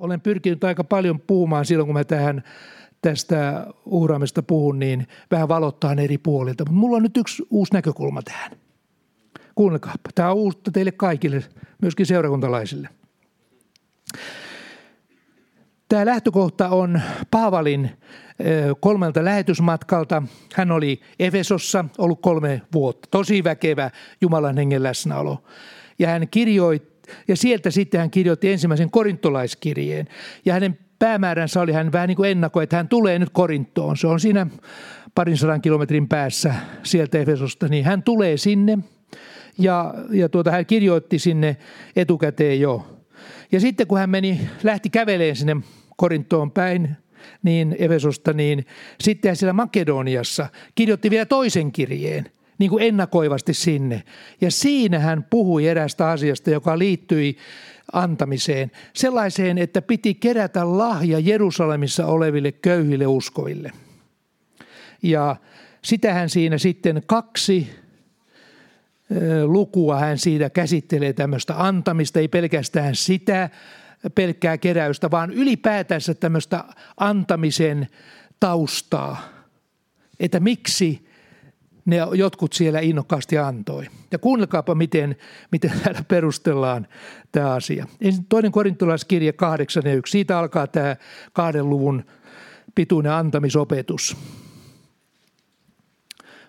Olen pyrkinyt aika paljon puhumaan silloin, kun mä tähän tästä uhraamista puhun, niin vähän valottaa eri puolilta. Mutta mulla on nyt yksi uusi näkökulma tähän. Kuunnelkaa, tämä on uutta teille kaikille, myöskin seurakuntalaisille. Tämä lähtökohta on Paavalin kolmelta lähetysmatkalta. Hän oli Efesossa ollut kolme vuotta. Tosi väkevä Jumalan hengen läsnäolo. Ja hän kirjoitti, ja sieltä sitten hän kirjoitti ensimmäisen korintolaiskirjeen. Ja hänen päämääränsä oli, hän vähän niin kuin ennakoi, että hän tulee nyt Korintoon. Se on siinä parin sadan kilometrin päässä sieltä Efesosta, niin hän tulee sinne ja, ja tuota, hän kirjoitti sinne etukäteen jo. Ja sitten kun hän meni, lähti käveleen sinne Korintoon päin, niin Efesosta, niin sitten hän siellä Makedoniassa kirjoitti vielä toisen kirjeen, niin kuin ennakoivasti sinne. Ja siinä hän puhui erästä asiasta, joka liittyi antamiseen, sellaiseen, että piti kerätä lahja Jerusalemissa oleville köyhille uskoville. Ja sitähän siinä sitten kaksi lukua hän siitä käsittelee tämmöistä antamista, ei pelkästään sitä pelkkää keräystä, vaan ylipäätänsä tämmöistä antamisen taustaa, että miksi ne jotkut siellä innokkaasti antoi. Ja kuunnelkaapa, miten, miten täällä perustellaan tämä asia. Ensin toinen korintolaiskirja 8 ja 1. Siitä alkaa tämä kahden luvun pituinen antamisopetus.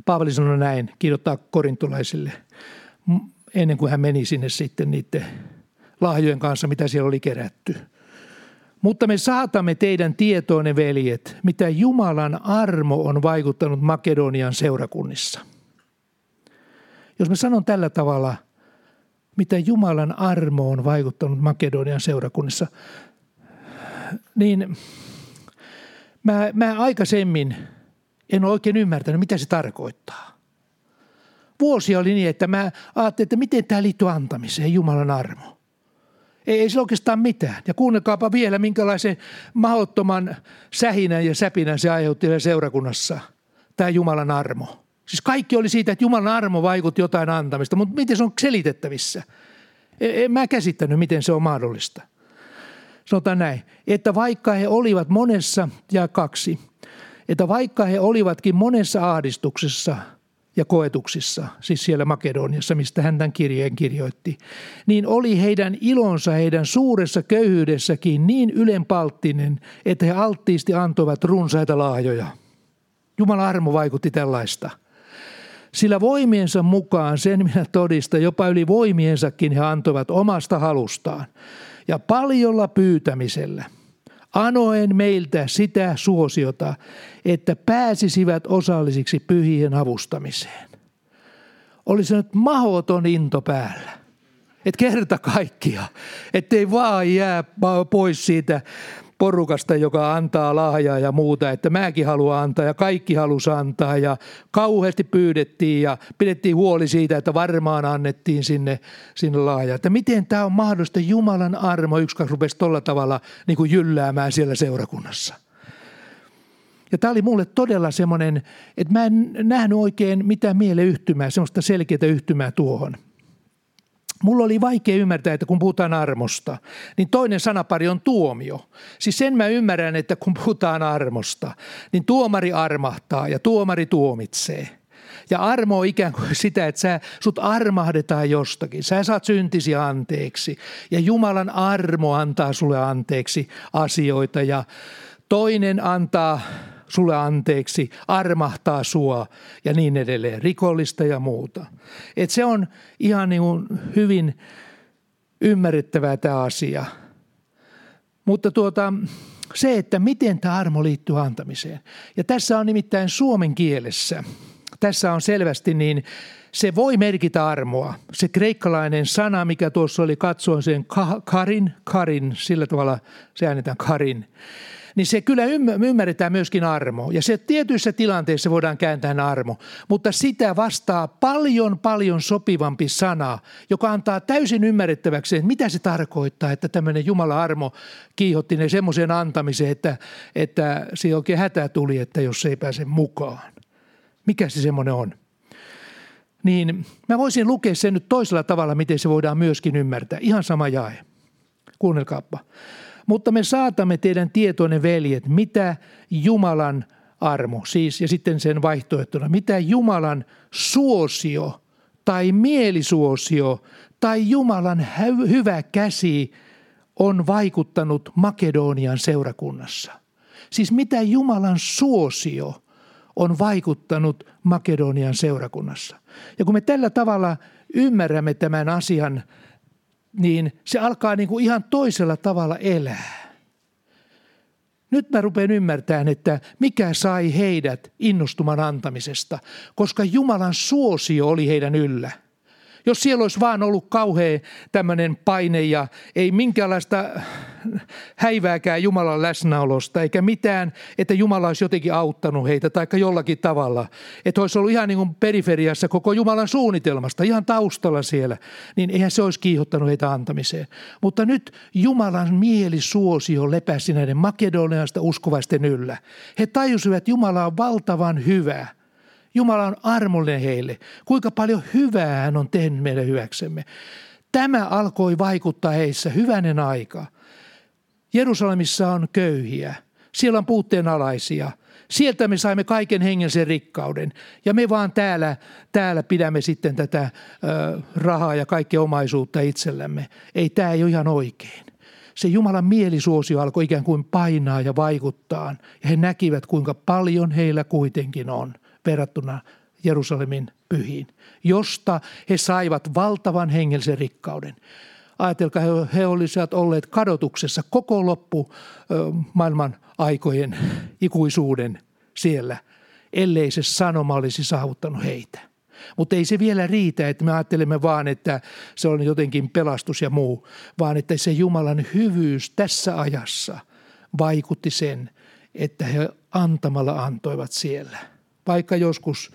Paavali sanoi näin, kirjoittaa korintolaisille, ennen kuin hän meni sinne sitten niiden lahjojen kanssa, mitä siellä oli kerätty. Mutta me saatamme teidän tietoonne, veljet, mitä Jumalan armo on vaikuttanut Makedonian seurakunnissa. Jos mä sanon tällä tavalla, mitä Jumalan armo on vaikuttanut Makedonian seurakunnissa, niin mä, mä aikaisemmin en ole oikein ymmärtänyt, mitä se tarkoittaa. Vuosia oli niin, että mä ajattelin, että miten tämä liittyy antamiseen, Jumalan armo. Ei, ei se oikeastaan mitään. Ja kuunnelkaapa vielä, minkälaisen mahdottoman sähinän ja säpinän se aiheutti seurakunnassa, tämä Jumalan armo. Siis kaikki oli siitä, että Jumalan armo vaikutti jotain antamista, mutta miten se on selitettävissä? E, en mä käsittänyt, miten se on mahdollista. Sanotaan näin, että vaikka he olivat monessa, ja kaksi, että vaikka he olivatkin monessa ahdistuksessa – ja koetuksissa, siis siellä Makedoniassa, mistä hän tämän kirjeen kirjoitti, niin oli heidän ilonsa heidän suuressa köyhyydessäkin niin ylenpalttinen, että he alttiisti antoivat runsaita lahjoja. Jumalan armo vaikutti tällaista. Sillä voimiensa mukaan, sen minä todistan, jopa yli voimiensakin he antoivat omasta halustaan ja paljolla pyytämisellä – anoen meiltä sitä suosiota, että pääsisivät osallisiksi pyhien avustamiseen. Oli se nyt mahoton into päällä. Että kerta kaikkia, ettei vaan jää pois siitä porukasta, joka antaa lahjaa ja muuta, että mäkin haluan antaa ja kaikki halusi antaa ja kauheasti pyydettiin ja pidettiin huoli siitä, että varmaan annettiin sinne, sinne lahjaa. Että miten tämä on mahdollista, Jumalan armo yksi rupesi tuolla tavalla niin kuin jylläämään siellä seurakunnassa. Ja tämä oli mulle todella semmoinen, että mä en nähnyt oikein mitään mieleyhtymää, semmoista selkeää yhtymää tuohon – Mulla oli vaikea ymmärtää, että kun puhutaan armosta, niin toinen sanapari on tuomio. Siis sen mä ymmärrän, että kun puhutaan armosta, niin tuomari armahtaa ja tuomari tuomitsee. Ja armo on ikään kuin sitä, että sä, sut armahdetaan jostakin. Sä saat syntisi anteeksi. Ja Jumalan armo antaa sulle anteeksi asioita. Ja toinen antaa sulle anteeksi, armahtaa sua ja niin edelleen, rikollista ja muuta. Et se on ihan niin hyvin ymmärrettävää tämä asia. Mutta tuota, se, että miten tämä armo liittyy antamiseen. Ja tässä on nimittäin suomen kielessä, tässä on selvästi niin, se voi merkitä armoa. Se kreikkalainen sana, mikä tuossa oli, katsoin sen karin, karin, sillä tavalla se äänetään karin niin se kyllä ymmärretään myöskin armo. Ja se tietyissä tilanteissa voidaan kääntää armo, mutta sitä vastaa paljon paljon sopivampi sana, joka antaa täysin ymmärrettäväksi, että mitä se tarkoittaa, että tämmöinen Jumala armo kiihotti ne semmoisen antamiseen, että, että se oikein hätä tuli, että jos se ei pääse mukaan. Mikä se semmoinen on? Niin mä voisin lukea sen nyt toisella tavalla, miten se voidaan myöskin ymmärtää. Ihan sama jae. Kuunnelkaappa. Mutta me saatamme teidän tietoinen veljet, mitä Jumalan armo, siis ja sitten sen vaihtoehtona, mitä Jumalan suosio tai mielisuosio tai Jumalan hyvä käsi on vaikuttanut Makedonian seurakunnassa. Siis mitä Jumalan suosio on vaikuttanut Makedonian seurakunnassa. Ja kun me tällä tavalla ymmärrämme tämän asian, niin se alkaa niin kuin ihan toisella tavalla elää. Nyt mä rupean ymmärtämään, että mikä sai heidät innostuman antamisesta, koska Jumalan suosio oli heidän yllä – jos siellä olisi vaan ollut kauhea tämmöinen paine ja ei minkäänlaista häivääkään Jumalan läsnäolosta eikä mitään, että Jumala olisi jotenkin auttanut heitä tai jollakin tavalla. Että olisi ollut ihan niin kuin periferiassa koko Jumalan suunnitelmasta, ihan taustalla siellä, niin eihän se olisi kiihottanut heitä antamiseen. Mutta nyt Jumalan mielisuosio lepäsi näiden makedoniasta uskovaisten yllä. He tajusivat, että Jumala on valtavan hyvä – Jumala on armollinen heille. Kuinka paljon hyvää hän on tehnyt meidän hyväksemme. Tämä alkoi vaikuttaa heissä hyvänen aika. Jerusalemissa on köyhiä. Siellä on puutteenalaisia. Sieltä me saimme kaiken hengellisen rikkauden. Ja me vaan täällä, täällä pidämme sitten tätä ö, rahaa ja kaikkea omaisuutta itsellämme. Ei, tämä ei ole ihan oikein. Se Jumalan mielisuosio alkoi ikään kuin painaa ja vaikuttaa. Ja he näkivät, kuinka paljon heillä kuitenkin on verrattuna Jerusalemin pyhiin, josta he saivat valtavan hengellisen rikkauden. Ajatelkaa, he olisivat olleet kadotuksessa koko loppu maailman aikojen ikuisuuden siellä, ellei se sanoma olisi saavuttanut heitä. Mutta ei se vielä riitä, että me ajattelemme vaan, että se on jotenkin pelastus ja muu, vaan että se Jumalan hyvyys tässä ajassa vaikutti sen, että he antamalla antoivat siellä – vaikka joskus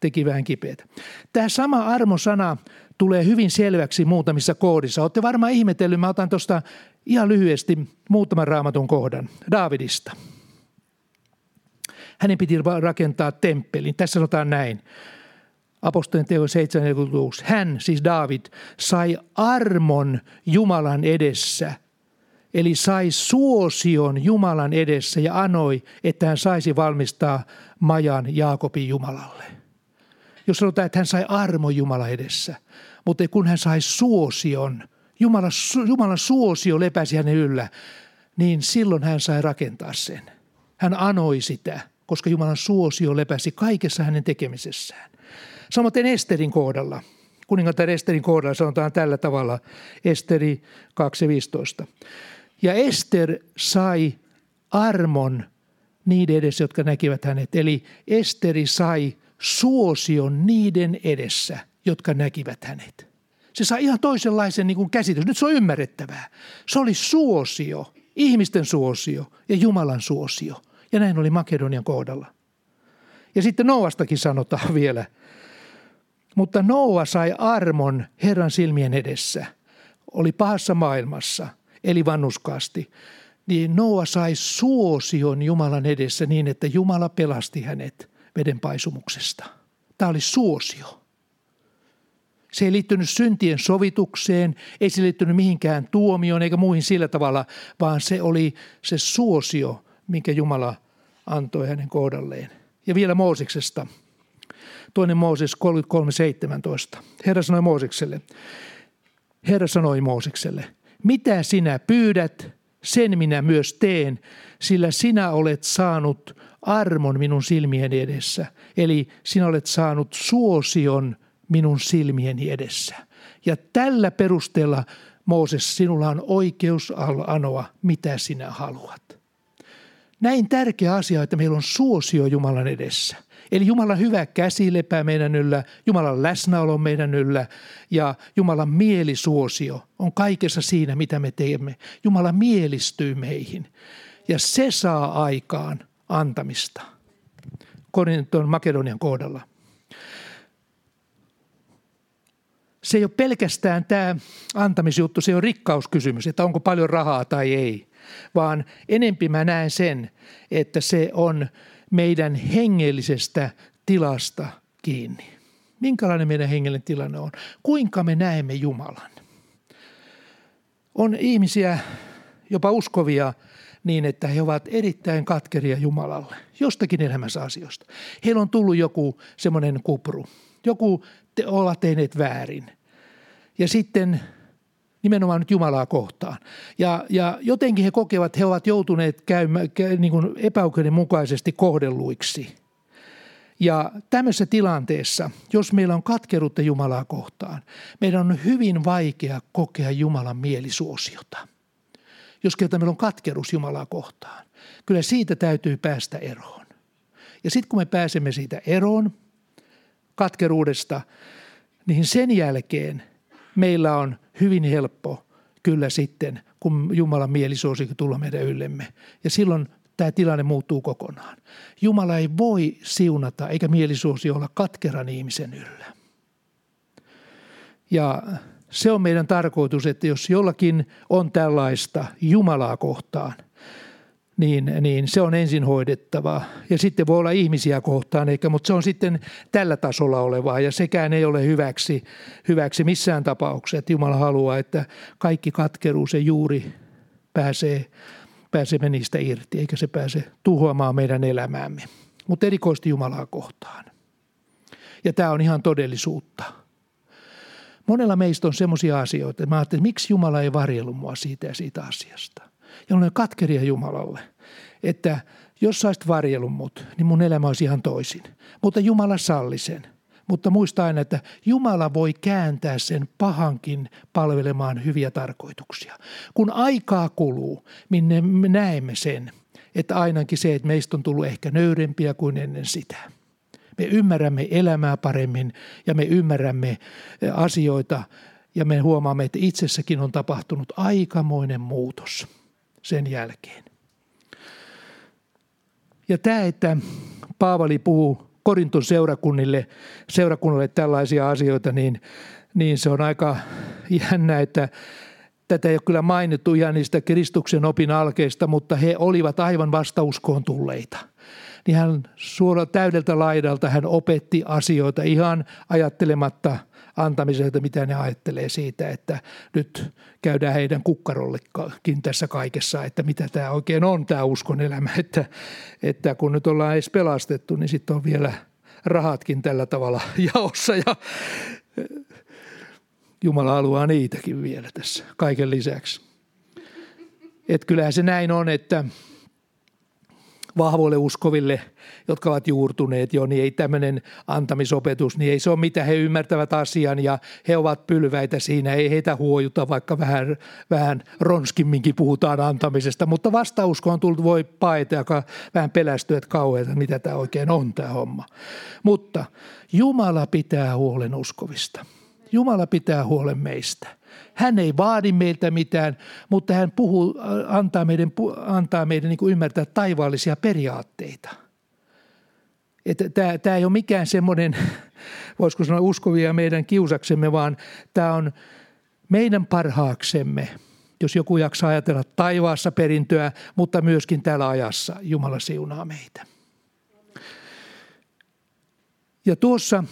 teki vähän kipeätä. Tämä sama armosana tulee hyvin selväksi muutamissa koodissa. Olette varmaan ihmetellyt, mä otan tuosta ihan lyhyesti muutaman raamatun kohdan Daavidista. Hänen piti rakentaa temppelin. Tässä sanotaan näin. Apostolien teo 746. Hän, siis David, sai armon Jumalan edessä – eli sai suosion Jumalan edessä ja anoi, että hän saisi valmistaa majan Jaakobin Jumalalle. Jos sanotaan, että hän sai armo Jumala edessä, mutta kun hän sai suosion, Jumalan, Jumalan suosio lepäsi hänen yllä, niin silloin hän sai rakentaa sen. Hän anoi sitä, koska Jumalan suosio lepäsi kaikessa hänen tekemisessään. Samoin Esterin kohdalla. Kuningatar Esterin kohdalla sanotaan tällä tavalla, Esteri 2.15. Ja Ester sai armon niiden edessä, jotka näkivät hänet. Eli Esteri sai suosion niiden edessä, jotka näkivät hänet. Se sai ihan toisenlaisen niin kuin käsitys. Nyt se on ymmärrettävää. Se oli suosio, ihmisten suosio ja Jumalan suosio. Ja näin oli Makedonian kohdalla. Ja sitten Noastakin sanotaan vielä. Mutta Noa sai armon Herran silmien edessä. Oli pahassa maailmassa – eli vannuskaasti, niin Noa sai suosion Jumalan edessä niin, että Jumala pelasti hänet veden paisumuksesta. Tämä oli suosio. Se ei liittynyt syntien sovitukseen, ei se liittynyt mihinkään tuomioon eikä muihin sillä tavalla, vaan se oli se suosio, minkä Jumala antoi hänen kohdalleen. Ja vielä Mooseksesta. Toinen Mooses 33.17. Herra sanoi Moosekselle, Herra sanoi Moosekselle, mitä sinä pyydät, sen minä myös teen, sillä sinä olet saanut armon minun silmieni edessä. Eli sinä olet saanut suosion minun silmieni edessä. Ja tällä perusteella, Mooses, sinulla on oikeus anoa, mitä sinä haluat. Näin tärkeä asia, että meillä on suosio Jumalan edessä. Eli Jumalan hyvä käsi lepää meidän yllä, Jumalan läsnäolo meidän yllä ja Jumalan mielisuosio on kaikessa siinä, mitä me teemme. Jumala mielistyy meihin ja se saa aikaan antamista. Korinton Makedonian kohdalla. Se ei ole pelkästään tämä antamisjuttu, se on rikkauskysymys, että onko paljon rahaa tai ei, vaan enempi mä näen sen, että se on meidän hengellisestä tilasta kiinni. Minkälainen meidän hengellinen tilanne on? Kuinka me näemme Jumalan? On ihmisiä, jopa uskovia niin, että he ovat erittäin katkeria Jumalalle jostakin elämänsä asioista. Heillä on tullut joku semmoinen kupru, joku te ovat tehneet väärin. Ja sitten nimenomaan nyt Jumalaa kohtaan. Ja, ja jotenkin he kokevat, että he ovat joutuneet käymään niin epäoikeudenmukaisesti kohdelluiksi. Ja tämmöisessä tilanteessa, jos meillä on katkeruutta Jumalaa kohtaan, meidän on hyvin vaikea kokea Jumalan mielisuosiota. Jos kerta meillä on katkeruus Jumalaa kohtaan, kyllä siitä täytyy päästä eroon. Ja sitten kun me pääsemme siitä eroon, katkeruudesta, niin sen jälkeen meillä on hyvin helppo kyllä sitten, kun Jumalan mielisuosikki tulla meidän yllemme. Ja silloin tämä tilanne muuttuu kokonaan. Jumala ei voi siunata eikä mielisuosi olla katkeran ihmisen yllä. Ja se on meidän tarkoitus, että jos jollakin on tällaista Jumalaa kohtaan, niin, niin se on ensin hoidettava. Ja sitten voi olla ihmisiä kohtaan, eikä, mutta se on sitten tällä tasolla olevaa ja sekään ei ole hyväksi, hyväksi missään tapauksessa. Että Jumala haluaa, että kaikki katkeruus ja juuri pääsee, pääsemme niistä irti, eikä se pääse tuhoamaan meidän elämäämme. Mutta erikoisesti Jumalaa kohtaan. Ja tämä on ihan todellisuutta. Monella meistä on semmoisia asioita, että mä ajattelin, että miksi Jumala ei varjellut mua siitä ja siitä asiasta – ja olen katkeria Jumalalle, että jos saisit varjelun mut, niin mun elämä olisi ihan toisin. Mutta Jumala salli sen. Mutta muista aina, että Jumala voi kääntää sen pahankin palvelemaan hyviä tarkoituksia. Kun aikaa kuluu, minne me näemme sen, että ainakin se, että meistä on tullut ehkä nöyrempiä kuin ennen sitä. Me ymmärrämme elämää paremmin ja me ymmärrämme eh, asioita ja me huomaamme, että itsessäkin on tapahtunut aikamoinen muutos sen jälkeen. Ja tämä, että Paavali puhuu Korinton seurakunnille, seurakunnalle tällaisia asioita, niin, niin se on aika jännä, että tätä ei ole kyllä mainittu ihan niistä Kristuksen opin alkeista, mutta he olivat aivan vastauskoon tulleita. Niin hän suora täydeltä laidalta hän opetti asioita ihan ajattelematta – antamiselta, mitä ne ajattelee siitä, että nyt käydään heidän kukkarollekin tässä kaikessa, että mitä tämä oikein on tämä uskon elämä, että, että kun nyt ollaan edes pelastettu, niin sitten on vielä rahatkin tällä tavalla jaossa ja Jumala haluaa niitäkin vielä tässä kaiken lisäksi. Että kyllähän se näin on, että vahvoille uskoville, jotka ovat juurtuneet jo, niin ei tämmöinen antamisopetus, niin ei se ole mitä he ymmärtävät asian ja he ovat pylväitä siinä, ei heitä huojuta, vaikka vähän, vähän ronskimminkin puhutaan antamisesta, mutta vastausko on tullut voi paeta ja vähän pelästyä, että kauheata, mitä tämä oikein on tämä homma. Mutta Jumala pitää huolen uskovista. Jumala pitää huolen meistä. Hän ei vaadi meiltä mitään, mutta hän puhuu, antaa meidän, antaa meidän niin ymmärtää taivaallisia periaatteita. Tämä, tämä ei ole mikään semmoinen, voisiko sanoa uskovia meidän kiusaksemme, vaan tämä on meidän parhaaksemme, jos joku jaksaa ajatella taivaassa perintöä, mutta myöskin täällä ajassa Jumala siunaa meitä. Ja tuossa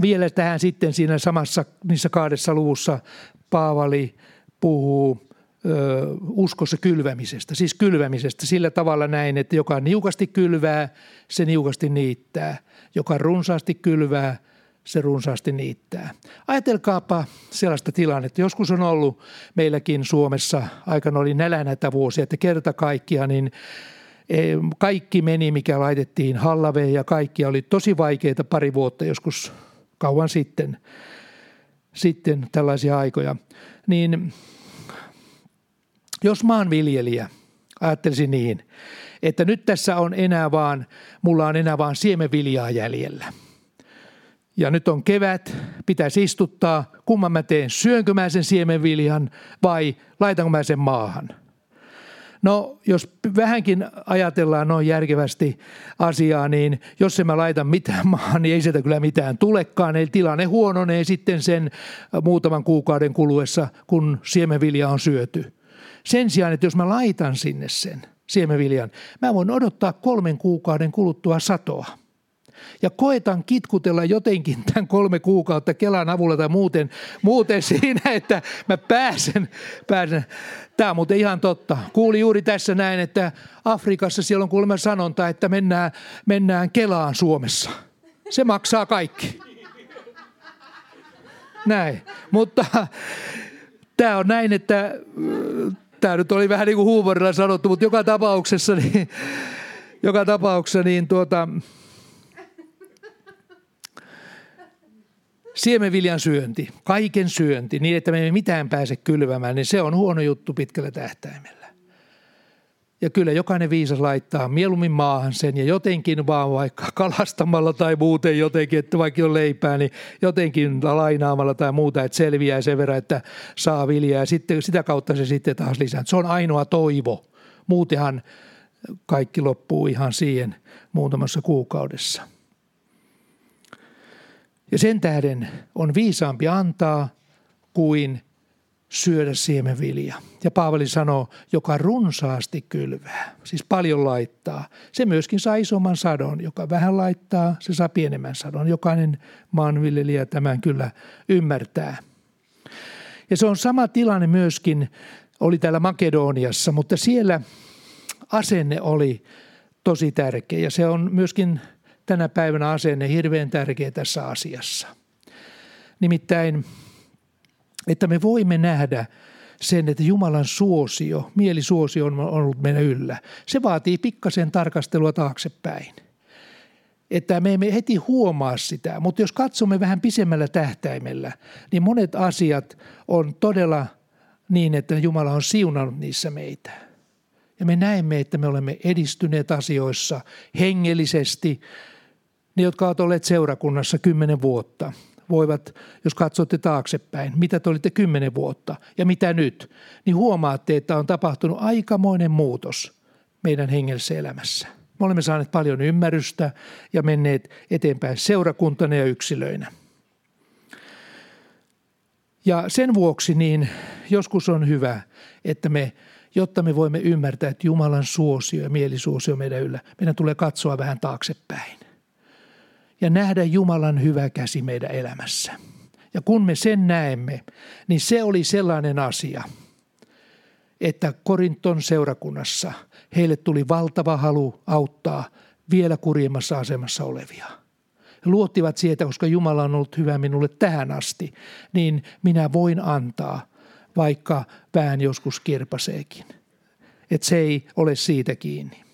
vielä tähän sitten siinä samassa niissä kahdessa luvussa Paavali puhuu ö, uskossa kylvämisestä, siis kylvämisestä sillä tavalla näin, että joka niukasti kylvää, se niukasti niittää. Joka runsaasti kylvää, se runsaasti niittää. Ajatelkaapa sellaista tilannetta. Joskus on ollut meilläkin Suomessa, aikana oli nälänätä vuosia, että kerta kaikkia, niin e, kaikki meni, mikä laitettiin hallaveen ja kaikkia oli tosi vaikeita pari vuotta joskus kauan sitten sitten tällaisia aikoja, niin jos maanviljelijä ajattelisi niin, että nyt tässä on enää vaan, mulla on enää vaan siemenviljaa jäljellä. Ja nyt on kevät, pitäisi istuttaa, kumman mä teen, syönkö mä sen siemenviljan vai laitanko mä sen maahan – No jos vähänkin ajatellaan noin järkevästi asiaa, niin jos en mä laita mitään maahan, niin ei sieltä kyllä mitään tulekaan. Eli tilanne huononee sitten sen muutaman kuukauden kuluessa, kun siemenvilja on syöty. Sen sijaan, että jos mä laitan sinne sen siemenviljan, mä voin odottaa kolmen kuukauden kuluttua satoa. Ja koetan kitkutella jotenkin tämän kolme kuukautta Kelan avulla tai muuten, muuten siinä, että mä pääsen, pääsen. Tämä on muuten ihan totta. Kuuli juuri tässä näin, että Afrikassa siellä on kuulemma sanonta, että mennään, mennään Kelaan Suomessa. Se maksaa kaikki. Näin. Mutta tämä on näin, että tämä nyt oli vähän niin kuin huumorilla sanottu, mutta joka tapauksessa niin, joka tapauksessa niin tuota, siemenviljan syönti, kaiken syönti, niin että me emme mitään pääse kylvämään, niin se on huono juttu pitkällä tähtäimellä. Ja kyllä jokainen viisas laittaa mieluummin maahan sen ja jotenkin vaan vaikka kalastamalla tai muuten jotenkin, että vaikka on leipää, niin jotenkin lainaamalla tai muuta, että selviää sen verran, että saa viljaa ja sitten sitä kautta se sitten taas lisää. Se on ainoa toivo. Muutenhan kaikki loppuu ihan siihen muutamassa kuukaudessa. Ja sen tähden on viisaampi antaa kuin syödä siemenvilja. Ja Paavali sanoo, joka runsaasti kylvää, siis paljon laittaa. Se myöskin saa isomman sadon, joka vähän laittaa, se saa pienemmän sadon. Jokainen maanviljelijä tämän kyllä ymmärtää. Ja se on sama tilanne myöskin, oli täällä Makedoniassa, mutta siellä asenne oli tosi tärkeä ja se on myöskin tänä päivänä asenne hirveän tärkeä tässä asiassa. Nimittäin että me voimme nähdä sen, että Jumalan suosio, mielisuosio on ollut meidän yllä. Se vaatii pikkasen tarkastelua taaksepäin. Että me emme heti huomaa sitä, mutta jos katsomme vähän pisemmällä tähtäimellä, niin monet asiat on todella niin, että Jumala on siunannut niissä meitä. Ja me näemme, että me olemme edistyneet asioissa hengellisesti. Ne, jotka ovat olleet seurakunnassa kymmenen vuotta – voivat, jos katsotte taaksepäin, mitä te olitte kymmenen vuotta ja mitä nyt, niin huomaatte, että on tapahtunut aikamoinen muutos meidän hengellisessä elämässä. Me olemme saaneet paljon ymmärrystä ja menneet eteenpäin seurakuntana ja yksilöinä. Ja sen vuoksi niin joskus on hyvä, että me, jotta me voimme ymmärtää, että Jumalan suosio ja mielisuosio meidän yllä, meidän tulee katsoa vähän taaksepäin ja nähdä Jumalan hyvä käsi meidän elämässä. Ja kun me sen näemme, niin se oli sellainen asia, että Korinton seurakunnassa heille tuli valtava halu auttaa vielä kurjemmassa asemassa olevia. He luottivat siitä, koska Jumala on ollut hyvä minulle tähän asti, niin minä voin antaa, vaikka vähän joskus kirpaseekin. Että se ei ole siitä kiinni.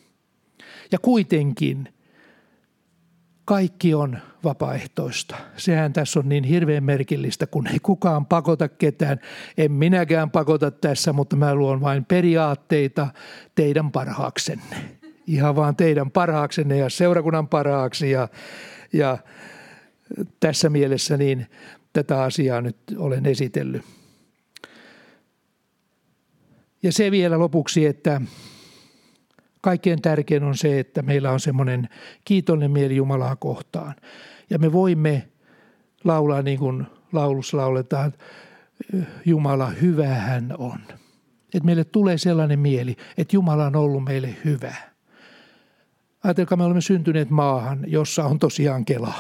Ja kuitenkin kaikki on vapaaehtoista. Sehän tässä on niin hirveän merkillistä, kun ei kukaan pakota ketään. En minäkään pakota tässä, mutta mä luon vain periaatteita teidän parhaaksenne. Ihan vaan teidän parhaaksenne ja seurakunnan parhaaksi. Ja, ja tässä mielessä niin tätä asiaa nyt olen esitellyt. Ja se vielä lopuksi, että kaikkein tärkein on se, että meillä on semmoinen kiitollinen mieli Jumalaa kohtaan. Ja me voimme laulaa niin kuin laulussa lauletaan, Jumala hyvä hän on. Että meille tulee sellainen mieli, että Jumala on ollut meille hyvä. Ajatelkaa, me olemme syntyneet maahan, jossa on tosiaan Kela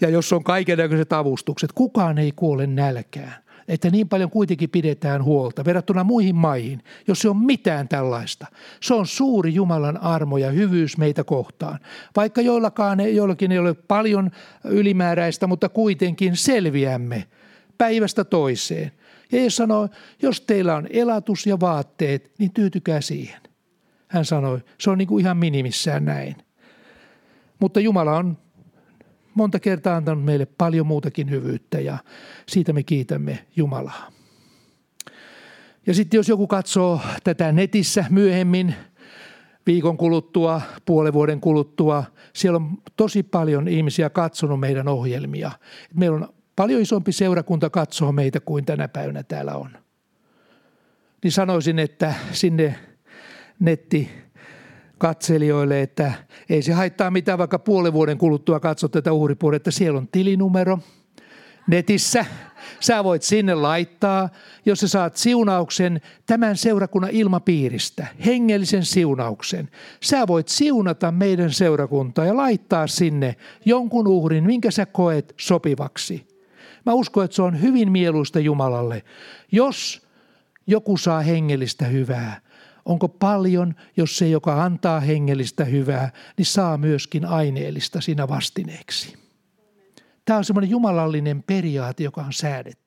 ja jossa on kaikenlaiset avustukset. Kukaan ei kuole nälkään että niin paljon kuitenkin pidetään huolta verrattuna muihin maihin, jos se on mitään tällaista. Se on suuri Jumalan armo ja hyvyys meitä kohtaan. Vaikka joillakaan, joillakin ei ole paljon ylimääräistä, mutta kuitenkin selviämme päivästä toiseen. Ja jos sanoo, jos teillä on elatus ja vaatteet, niin tyytykää siihen. Hän sanoi, se on niin kuin ihan minimissään näin. Mutta Jumala on monta kertaa antanut meille paljon muutakin hyvyyttä ja siitä me kiitämme Jumalaa. Ja sitten jos joku katsoo tätä netissä myöhemmin, viikon kuluttua, puolen vuoden kuluttua, siellä on tosi paljon ihmisiä katsonut meidän ohjelmia. Meillä on paljon isompi seurakunta katsoa meitä kuin tänä päivänä täällä on. Niin sanoisin, että sinne netti katselijoille, että ei se haittaa mitään, vaikka puolen vuoden kuluttua katsot tätä uhripuolta, että siellä on tilinumero, netissä. Sä voit sinne laittaa, jos sä saat siunauksen tämän seurakunnan ilmapiiristä, hengellisen siunauksen. Sä voit siunata meidän seurakuntaa ja laittaa sinne jonkun uhrin, minkä sä koet sopivaksi. Mä uskon, että se on hyvin mieluista Jumalalle. Jos joku saa hengellistä hyvää, onko paljon, jos se, joka antaa hengellistä hyvää, niin saa myöskin aineellista siinä vastineeksi. Tämä on semmoinen jumalallinen periaate, joka on säädetty.